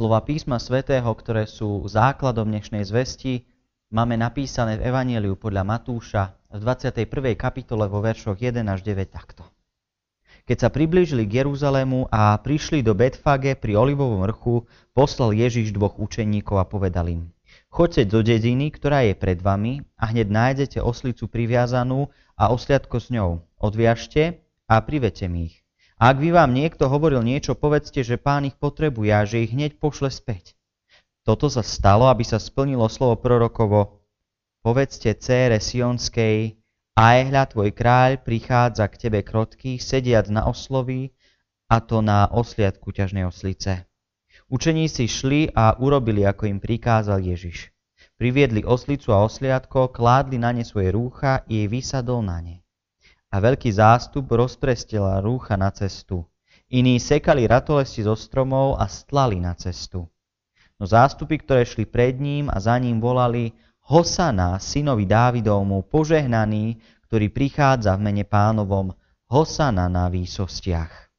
Slova písma svätého, ktoré sú základom dnešnej zvesti, máme napísané v Evanieliu podľa Matúša v 21. kapitole vo veršoch 1 až 9 takto. Keď sa priblížili k Jeruzalému a prišli do Betfage pri Olivovom vrchu, poslal Ježiš dvoch učeníkov a povedal im, Choďte do dediny, ktorá je pred vami a hneď nájdete oslicu priviazanú a osliadko s ňou. Odviažte a privete mi ich. A ak by vám niekto hovoril niečo, povedzte, že pán ich potrebuje a že ich hneď pošle späť. Toto sa stalo, aby sa splnilo slovo prorokovo. Povedzte cére Sionskej, aj hľa tvoj kráľ prichádza k tebe krotký, sediac na oslovi, a to na osliadku ťažnej oslice. Učeníci šli a urobili, ako im prikázal Ježiš. Priviedli oslicu a osliadko, kládli na ne svoje rúcha i jej vysadol na ne a veľký zástup rozprestila rúcha na cestu. Iní sekali ratolesti zo stromov a stlali na cestu. No zástupy, ktoré šli pred ním a za ním volali Hosana, synovi Dávidovmu, požehnaný, ktorý prichádza v mene pánovom, Hosana na výsostiach.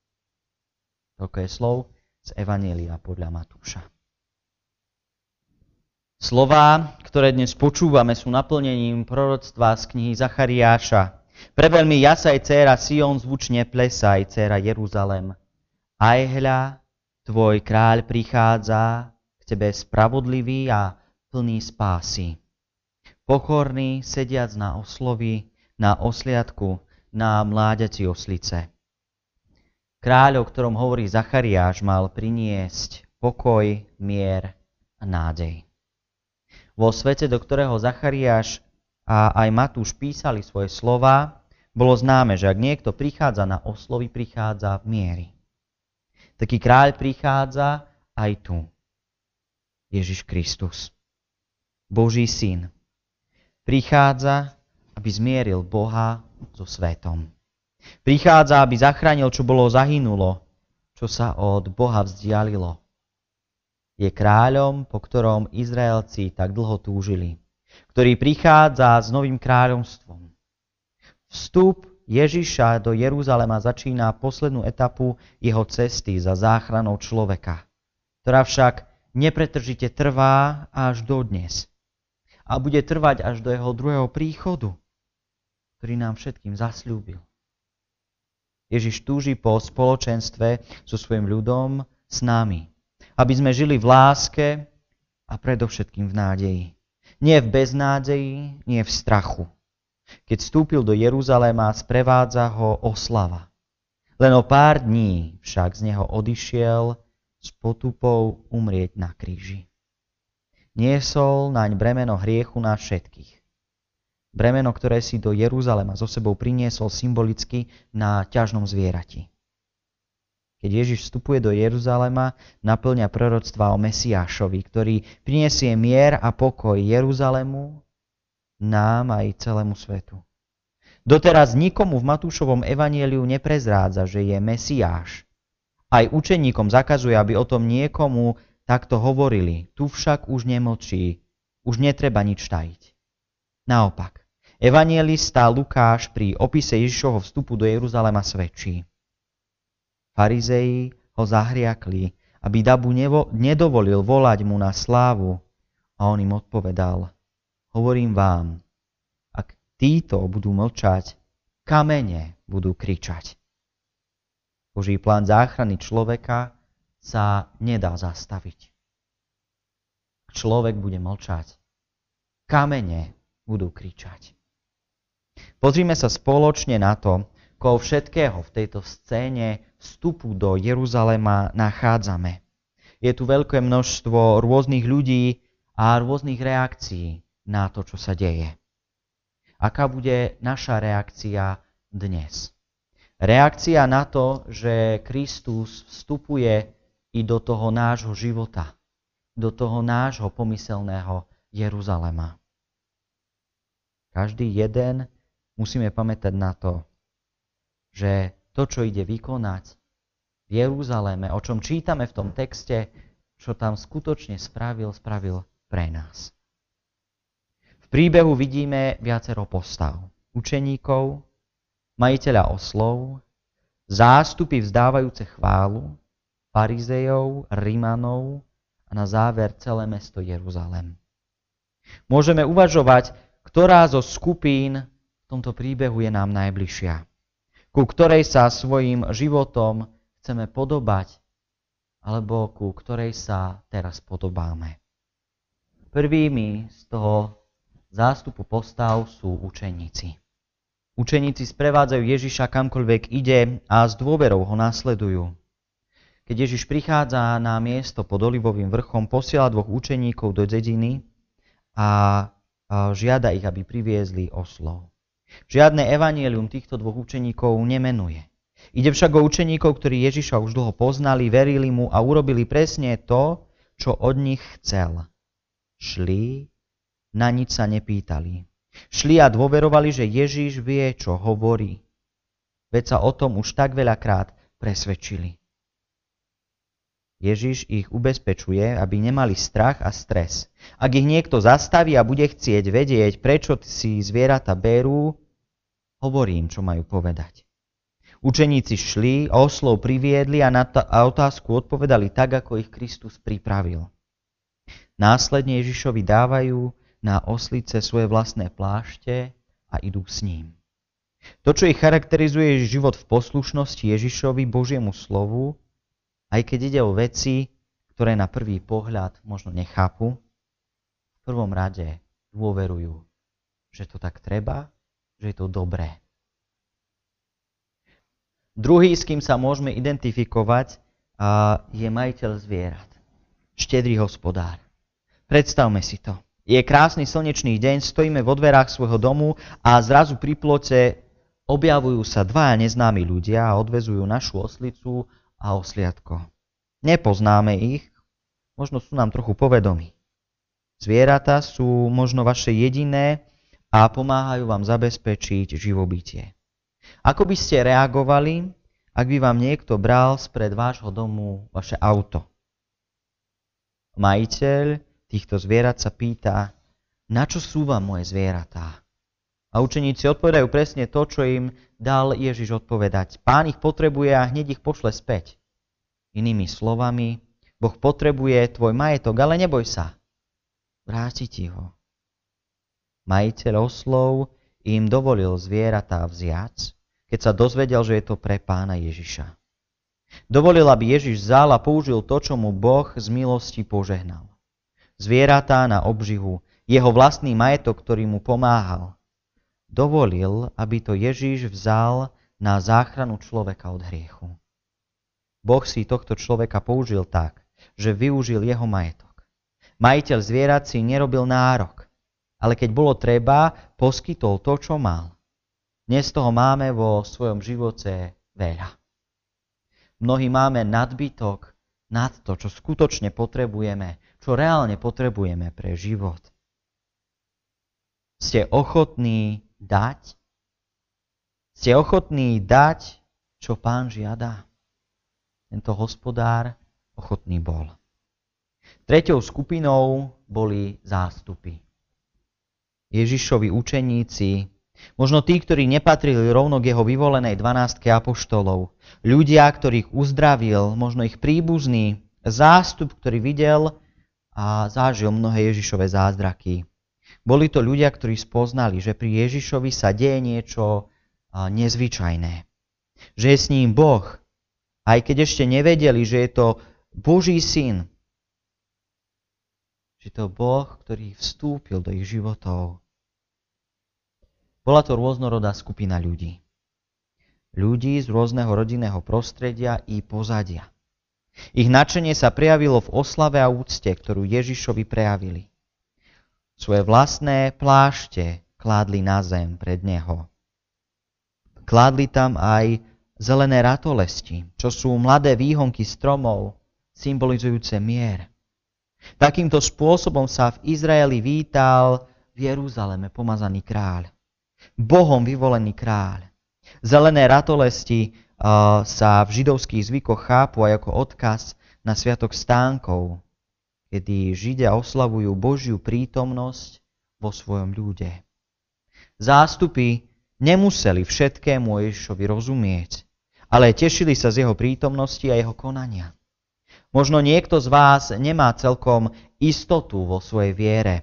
Toľko je slov z Evanielia podľa Matúša. Slová, ktoré dnes počúvame, sú naplnením proroctva z knihy Zachariáša, Preveľmi jasaj, dcera Sion, zvučne plesaj, dcera Jeruzalem. Aj hľa, tvoj kráľ prichádza k tebe spravodlivý a plný spásy. Pokorný, sediac na oslovi, na osliadku, na mláďaci oslice. Kráľ, o ktorom hovorí Zachariáš, mal priniesť pokoj, mier a nádej. Vo svete, do ktorého Zachariáš a aj Matúš písali svoje slova, bolo známe, že ak niekto prichádza na oslovy, prichádza v miery. Taký kráľ prichádza aj tu. Ježiš Kristus. Boží syn. Prichádza, aby zmieril Boha so svetom. Prichádza, aby zachránil, čo bolo zahynulo, čo sa od Boha vzdialilo. Je kráľom, po ktorom Izraelci tak dlho túžili ktorý prichádza s novým kráľovstvom. Vstup Ježiša do Jeruzalema začína poslednú etapu jeho cesty za záchranou človeka, ktorá však nepretržite trvá až do dnes a bude trvať až do jeho druhého príchodu, ktorý nám všetkým zasľúbil. Ježiš túži po spoločenstve so svojim ľudom s nami, aby sme žili v láske a predovšetkým v nádeji. Nie v beznádeji, nie v strachu. Keď vstúpil do Jeruzaléma, sprevádza ho oslava. Len o pár dní však z neho odišiel s potupou umrieť na kríži. Niesol naň bremeno hriechu na všetkých. Bremeno, ktoré si do Jeruzalema so sebou priniesol symbolicky na ťažnom zvierati. Keď Ježiš vstupuje do Jeruzalema, naplňa proroctva o Mesiášovi, ktorý prinesie mier a pokoj Jeruzalému, nám aj celému svetu. Doteraz nikomu v Matúšovom evanieliu neprezrádza, že je Mesiáš. Aj učeníkom zakazuje, aby o tom niekomu takto hovorili. Tu však už nemlčí, už netreba nič tajiť. Naopak, evangelista Lukáš pri opise Ježišovho vstupu do Jeruzalema svedčí. Farizeji ho zahriakli, aby Dabu nevo- nedovolil volať mu na slávu. A on im odpovedal, hovorím vám, ak títo budú mlčať, kamene budú kričať. Boží plán záchrany človeka sa nedá zastaviť. Človek bude mlčať. Kamene budú kričať. Pozrime sa spoločne na to, všetkého v tejto scéne vstupu do Jeruzalema nachádzame. Je tu veľké množstvo rôznych ľudí a rôznych reakcií na to, čo sa deje. Aká bude naša reakcia dnes? Reakcia na to, že Kristus vstupuje i do toho nášho života, do toho nášho pomyselného Jeruzalema. Každý jeden musíme pamätať na to, že to, čo ide vykonať v Jeruzaléme, o čom čítame v tom texte, čo tam skutočne spravil, spravil pre nás. V príbehu vidíme viacero postav. Učeníkov, majiteľa oslov, zástupy vzdávajúce chválu, farizejov, rimanov a na záver celé mesto Jeruzalem. Môžeme uvažovať, ktorá zo skupín v tomto príbehu je nám najbližšia, ku ktorej sa svojim životom chceme podobať, alebo ku ktorej sa teraz podobáme. Prvými z toho zástupu postav sú učeníci. Učeníci sprevádzajú Ježiša kamkoľvek ide a s dôverou ho nasledujú. Keď Ježiš prichádza na miesto pod Olivovým vrchom, posiela dvoch učeníkov do dediny a žiada ich, aby priviezli oslov. Žiadne evanielium týchto dvoch učeníkov nemenuje. Ide však o učeníkov, ktorí Ježiša už dlho poznali, verili mu a urobili presne to, čo od nich chcel. Šli, na nič sa nepýtali. Šli a dôverovali, že Ježiš vie, čo hovorí. Veď sa o tom už tak veľakrát presvedčili. Ježiš ich ubezpečuje, aby nemali strach a stres. Ak ich niekto zastaví a bude chcieť vedieť, prečo si zvieratá berú, hovorí im, čo majú povedať. Učeníci šli, oslov priviedli a na otázku odpovedali tak, ako ich Kristus pripravil. Následne Ježišovi dávajú na oslice svoje vlastné plášte a idú s ním. To, čo ich charakterizuje, je život v poslušnosti Ježišovi, Božiemu slovu, aj keď ide o veci, ktoré na prvý pohľad možno nechápu, v prvom rade dôverujú, že to tak treba, že je to dobré. Druhý, s kým sa môžeme identifikovať, je majiteľ zvierat. Štedrý hospodár. Predstavme si to. Je krásny slnečný deň, stojíme vo dverách svojho domu a zrazu pri ploce objavujú sa dvaja neznámi ľudia a odvezujú našu oslicu a osliadko. Nepoznáme ich, možno sú nám trochu povedomí. Zvieratá sú možno vaše jediné a pomáhajú vám zabezpečiť živobytie. Ako by ste reagovali, ak by vám niekto bral spred vášho domu vaše auto? Majiteľ týchto zvierat sa pýta, na čo sú vám moje zvieratá? A učeníci odpovedajú presne to, čo im dal Ježiš odpovedať. Pán ich potrebuje a hneď ich pošle späť. Inými slovami, Boh potrebuje tvoj majetok, ale neboj sa. Vráti ti ho. Majiteľ oslov im dovolil zvieratá vziac, keď sa dozvedel, že je to pre pána Ježiša. Dovolil, aby Ježiš vzal a použil to, čo mu Boh z milosti požehnal. Zvieratá na obživu, jeho vlastný majetok, ktorý mu pomáhal dovolil, aby to Ježíš vzal na záchranu človeka od hriechu. Boh si tohto človeka použil tak, že využil jeho majetok. Majiteľ zvierat si nerobil nárok, ale keď bolo treba, poskytol to, čo mal. Dnes toho máme vo svojom živote veľa. Mnohí máme nadbytok nad to, čo skutočne potrebujeme, čo reálne potrebujeme pre život. Ste ochotní dať? Ste ochotní dať, čo pán žiada? Tento hospodár ochotný bol. Treťou skupinou boli zástupy. Ježišovi učeníci, možno tí, ktorí nepatrili rovno k jeho vyvolenej 12 apoštolov, ľudia, ktorých uzdravil, možno ich príbuzný, zástup, ktorý videl a zažil mnohé Ježišové zázraky. Boli to ľudia, ktorí spoznali, že pri Ježišovi sa deje niečo nezvyčajné. Že je s ním Boh. Aj keď ešte nevedeli, že je to Boží syn. Že to Boh, ktorý vstúpil do ich životov. Bola to rôznorodá skupina ľudí. Ľudí z rôzneho rodinného prostredia i pozadia. Ich nadšenie sa prejavilo v oslave a úcte, ktorú Ježišovi prejavili. Svoje vlastné plášte kládli na zem pred neho. Kládli tam aj zelené ratolesti, čo sú mladé výhonky stromov, symbolizujúce mier. Takýmto spôsobom sa v Izraeli vítal v Jeruzaleme pomazaný kráľ. Bohom vyvolený kráľ. Zelené ratolesti uh, sa v židovských zvykoch chápu aj ako odkaz na sviatok stánkov, kedy Židia oslavujú Božiu prítomnosť vo svojom ľude. Zástupy nemuseli všetkému Ježišovi rozumieť, ale tešili sa z jeho prítomnosti a jeho konania. Možno niekto z vás nemá celkom istotu vo svojej viere.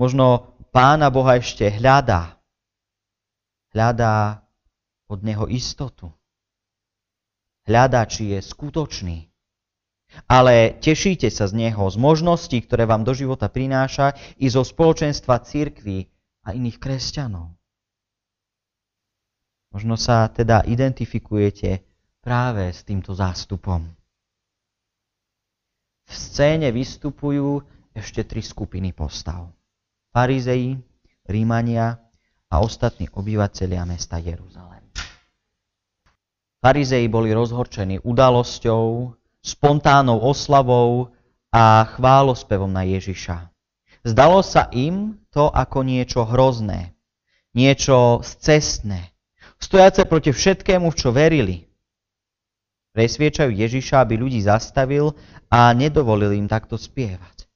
Možno Pána Boha ešte hľadá. Hľadá od Neho istotu. Hľadá, či je skutočný. Ale tešíte sa z Neho, z možností, ktoré vám do života prináša, i zo spoločenstva církvy a iných kresťanov. Možno sa teda identifikujete práve s týmto zástupom. V scéne vystupujú ešte tri skupiny postav. Farizei, Rímania a ostatní obyvateľia mesta Jeruzalém. Farizei boli rozhorčení udalosťou, spontánnou oslavou a chválospevom na Ježiša. Zdalo sa im to ako niečo hrozné, niečo scestné, stojace proti všetkému, v čo verili. Presviečajú Ježiša, aby ľudí zastavil a nedovolil im takto spievať.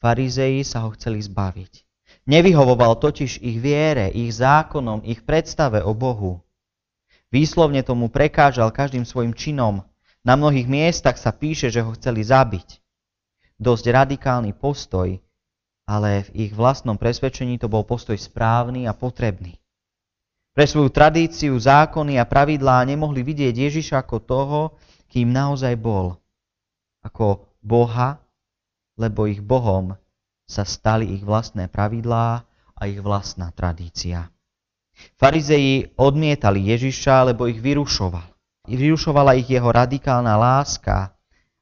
Farizei sa ho chceli zbaviť. Nevyhovoval totiž ich viere, ich zákonom, ich predstave o Bohu. Výslovne tomu prekážal každým svojim činom. Na mnohých miestach sa píše, že ho chceli zabiť. Dosť radikálny postoj, ale v ich vlastnom presvedčení to bol postoj správny a potrebný. Pre svoju tradíciu, zákony a pravidlá nemohli vidieť Ježiša ako toho, kým naozaj bol. Ako Boha, lebo ich Bohom sa stali ich vlastné pravidlá a ich vlastná tradícia. Farizeji odmietali Ježiša, lebo ich vyrušoval. Vyrušovala ich jeho radikálna láska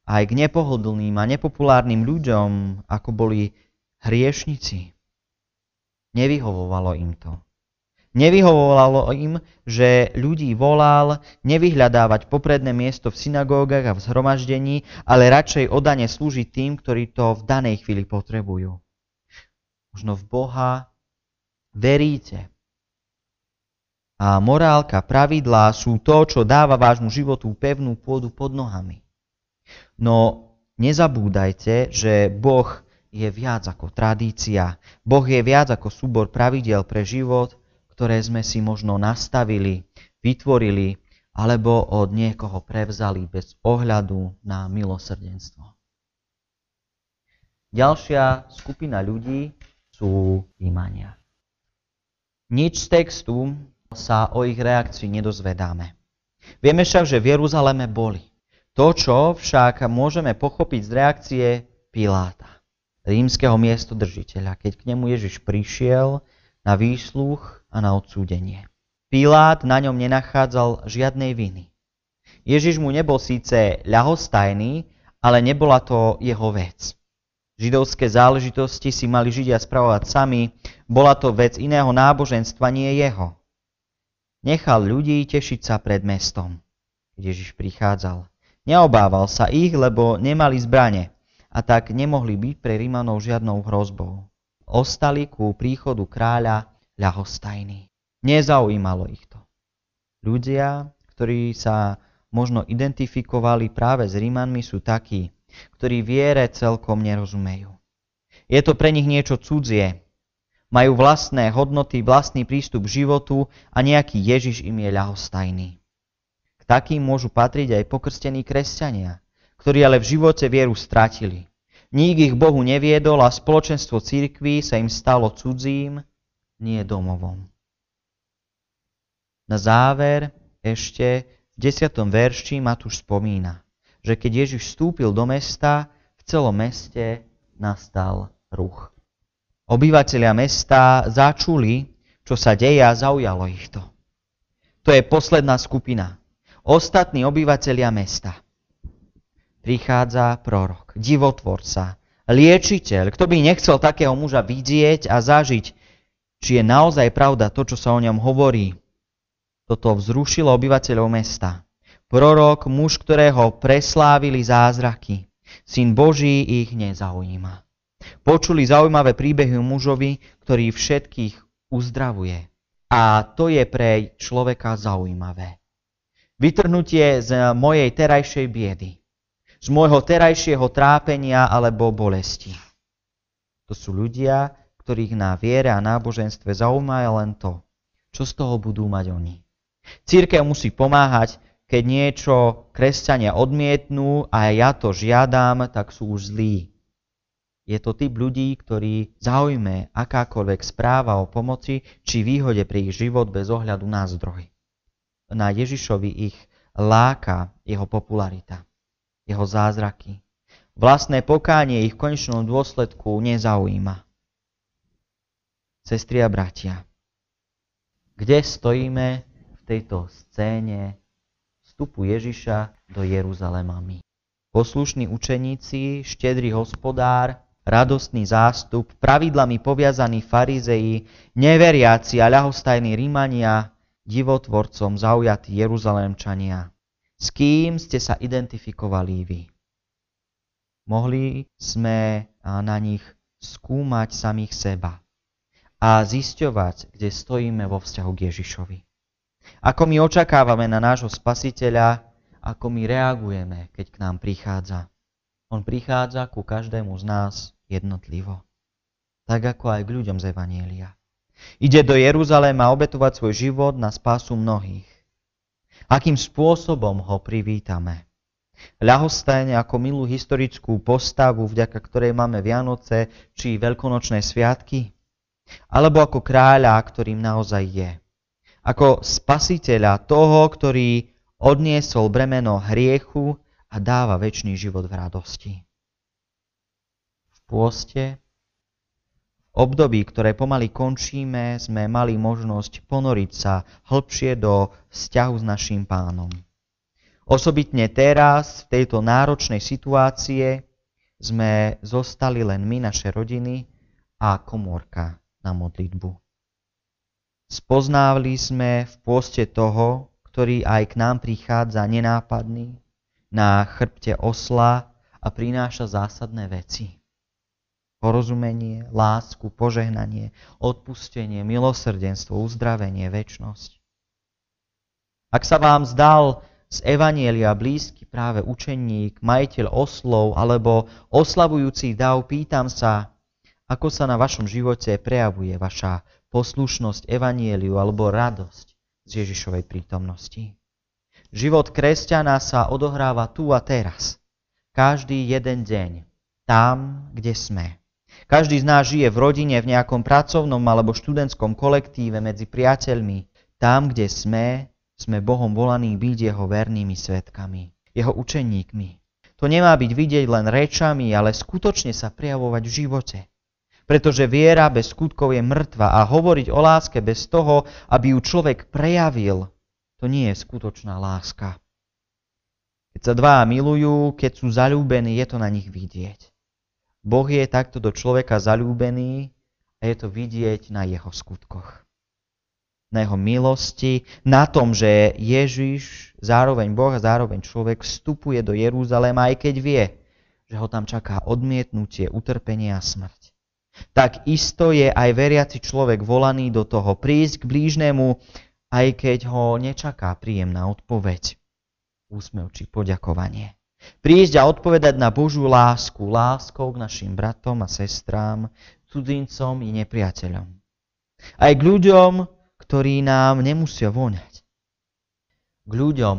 aj k nepohodlným a nepopulárnym ľuďom, ako boli hriešnici. Nevyhovovalo im to. Nevyhovovalo im, že ľudí volal nevyhľadávať popredné miesto v synagógach a v zhromaždení, ale radšej odane slúžiť tým, ktorí to v danej chvíli potrebujú. Možno v Boha veríte. A morálka, pravidlá sú to, čo dáva vášmu životu pevnú pôdu pod nohami. No nezabúdajte, že Boh je viac ako tradícia. Boh je viac ako súbor pravidel pre život, ktoré sme si možno nastavili, vytvorili alebo od niekoho prevzali bez ohľadu na milosrdenstvo. Ďalšia skupina ľudí sú Rímania. Nič z textu sa o ich reakcii nedozvedáme. Vieme však, že v Jeruzaleme boli. To, čo však môžeme pochopiť z reakcie Piláta, rímskeho miestodržiteľa, keď k nemu Ježiš prišiel na výsluch a na odsúdenie. Pilát na ňom nenachádzal žiadnej viny. Ježiš mu nebol síce ľahostajný, ale nebola to jeho vec. Židovské záležitosti si mali Židia spravovať sami, bola to vec iného náboženstva, nie jeho. Nechal ľudí tešiť sa pred mestom, keď Ježiš prichádzal. Neobával sa ich, lebo nemali zbrane a tak nemohli byť pre Rímanov žiadnou hrozbou. Ostali ku príchodu kráľa ľahostajní. Nezaujímalo ich to. Ľudia, ktorí sa možno identifikovali práve s Rímanmi, sú takí, ktorí viere celkom nerozumejú. Je to pre nich niečo cudzie. Majú vlastné hodnoty, vlastný prístup k životu a nejaký Ježiš im je ľahostajný. K takým môžu patriť aj pokrstení kresťania, ktorí ale v živote vieru stratili. Nik ich Bohu neviedol a spoločenstvo církví sa im stalo cudzím nie domovom. Na záver ešte v 10. verši Matúš spomína, že keď Ježiš vstúpil do mesta, v celom meste nastal ruch. Obyvatelia mesta začuli, čo sa deje a zaujalo ich to. To je posledná skupina. Ostatní obyvatelia mesta. Prichádza prorok, divotvorca, liečiteľ, kto by nechcel takého muža vidieť a zažiť, či je naozaj pravda to, čo sa o ňom hovorí. Toto vzrušilo obyvateľov mesta. Prorok, muž, ktorého preslávili zázraky. Syn Boží ich nezaujíma. Počuli zaujímavé príbehy mužovi, ktorý všetkých uzdravuje. A to je pre človeka zaujímavé. Vytrhnutie z mojej terajšej biedy. Z môjho terajšieho trápenia alebo bolesti. To sú ľudia, ktorých na viere a náboženstve zaujíma len to, čo z toho budú mať oni. Církev musí pomáhať keď niečo kresťania odmietnú a ja to žiadam, tak sú už zlí. Je to typ ľudí, ktorí zaujme akákoľvek správa o pomoci či výhode pre ich život bez ohľadu na zdroj. Na Ježišovi ich láka jeho popularita, jeho zázraky. Vlastné pokánie ich v konečnom dôsledku nezaujíma. Sestri a bratia, kde stojíme v tejto scéne vstupu Ježiša do Jeruzalema my? Poslušní učeníci, štedrý hospodár, radostný zástup, pravidlami poviazaní farizeji, neveriaci a ľahostajní Rímania, divotvorcom zaujatí Jeruzalémčania. S kým ste sa identifikovali vy? Mohli sme na nich skúmať samých seba a zisťovať, kde stojíme vo vzťahu k Ježišovi. Ako my očakávame na nášho spasiteľa, ako my reagujeme, keď k nám prichádza. On prichádza ku každému z nás jednotlivo. Tak ako aj k ľuďom z Evanielia. Ide do Jeruzaléma obetovať svoj život na spásu mnohých. Akým spôsobom ho privítame? Ľahostajne ako milú historickú postavu, vďaka ktorej máme Vianoce či veľkonočné sviatky? Alebo ako kráľa, ktorým naozaj je? Ako spasiteľa toho, ktorý odniesol bremeno hriechu a dáva väčší život v radosti pôste. V období, ktoré pomaly končíme, sme mali možnosť ponoriť sa hlbšie do vzťahu s našim pánom. Osobitne teraz, v tejto náročnej situácie, sme zostali len my, naše rodiny a komórka na modlitbu. Spoznávali sme v pôste toho, ktorý aj k nám prichádza nenápadný, na chrbte osla a prináša zásadné veci porozumenie, lásku, požehnanie, odpustenie, milosrdenstvo, uzdravenie, väčnosť. Ak sa vám zdal z Evanielia blízky práve učeník, majiteľ oslov alebo oslavujúci dav, pýtam sa, ako sa na vašom živote prejavuje vaša poslušnosť Evanieliu alebo radosť z Ježišovej prítomnosti. Život kresťana sa odohráva tu a teraz. Každý jeden deň. Tam, kde sme. Každý z nás žije v rodine, v nejakom pracovnom alebo študentskom kolektíve medzi priateľmi. Tam, kde sme, sme Bohom volaní byť jeho vernými svetkami, jeho učeníkmi. To nemá byť vidieť len rečami, ale skutočne sa prijavovať v živote. Pretože viera bez skutkov je mŕtva a hovoriť o láske bez toho, aby ju človek prejavil, to nie je skutočná láska. Keď sa dva milujú, keď sú zalúbení, je to na nich vidieť. Boh je takto do človeka zalúbený a je to vidieť na jeho skutkoch. Na jeho milosti, na tom, že Ježiš, zároveň Boh a zároveň človek, vstupuje do Jeruzaléma, aj keď vie, že ho tam čaká odmietnutie, utrpenie a smrť. Tak isto je aj veriaci človek volaný do toho prísť k blížnemu, aj keď ho nečaká príjemná odpoveď, úsmev či poďakovanie. Prísť a odpovedať na Božú lásku, láskou k našim bratom a sestrám, cudzincom i nepriateľom. Aj k ľuďom, ktorí nám nemusia voňať. K ľuďom,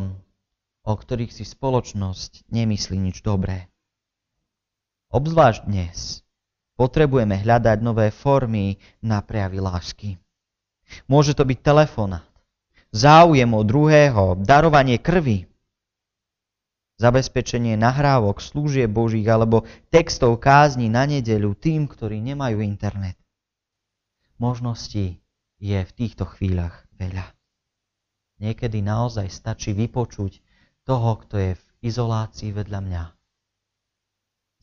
o ktorých si spoločnosť nemyslí nič dobré. Obzvlášť dnes potrebujeme hľadať nové formy na prejavy lásky. Môže to byť telefonát, záujem o druhého, darovanie krvi, zabezpečenie nahrávok, slúžie Božích alebo textov kázni na nedeľu tým, ktorí nemajú internet. Možností je v týchto chvíľach veľa. Niekedy naozaj stačí vypočuť toho, kto je v izolácii vedľa mňa.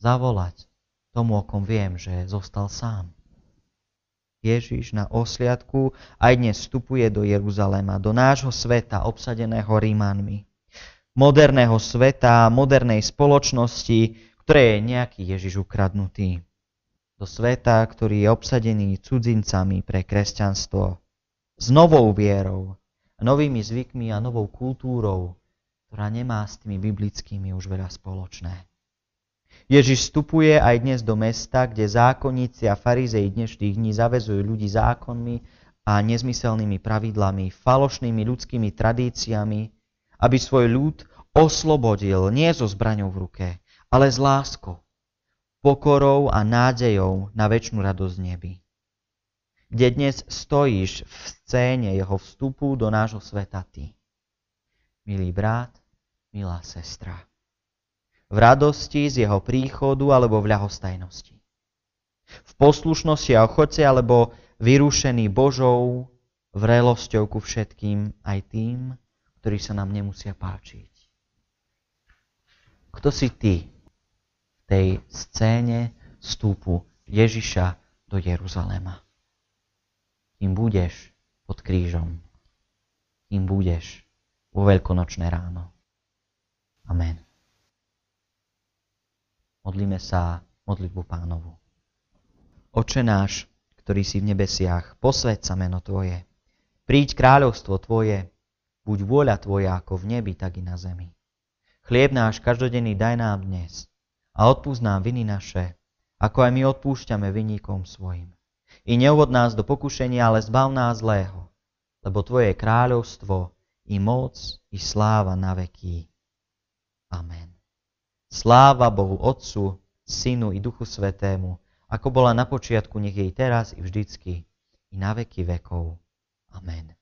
Zavolať tomu, o kom viem, že zostal sám. Ježiš na osliadku aj dnes vstupuje do Jeruzalema, do nášho sveta obsadeného Rímanmi moderného sveta, modernej spoločnosti, ktoré je nejaký Ježiš ukradnutý. Do sveta, ktorý je obsadený cudzincami pre kresťanstvo. S novou vierou, novými zvykmi a novou kultúrou, ktorá nemá s tými biblickými už veľa spoločné. Ježiš vstupuje aj dnes do mesta, kde zákonníci a farizei dnešných dní zavezujú ľudí zákonmi a nezmyselnými pravidlami, falošnými ľudskými tradíciami, aby svoj ľud oslobodil nie so zbraňou v ruke, ale s láskou, pokorou a nádejou na väčšinu radosť nebi. Kde dnes stojíš v scéne jeho vstupu do nášho sveta ty. Milý brat, milá sestra. V radosti z jeho príchodu alebo v ľahostajnosti. V poslušnosti a ochote alebo vyrušený Božou vrelosťou ku všetkým, aj tým, ktorí sa nám nemusia páčiť. Kto si ty v tej scéne vstupu Ježiša do Jeruzalema? Kým budeš pod krížom? Kým budeš vo veľkonočné ráno? Amen. Modlíme sa modlitbu pánovu. Oče náš, ktorý si v nebesiach, posved sa meno Tvoje. Príď kráľovstvo Tvoje, buď vôľa Tvoja ako v nebi, tak i na zemi. Chlieb náš každodenný daj nám dnes a odpúsť nám viny naše, ako aj my odpúšťame vinníkom svojim. I neuvod nás do pokušenia, ale zbav nás zlého, lebo Tvoje je kráľovstvo, i moc, i sláva na veky. Amen. Sláva Bohu Otcu, Synu i Duchu Svetému, ako bola na počiatku, nech jej teraz i vždycky, i na veky vekov. Amen.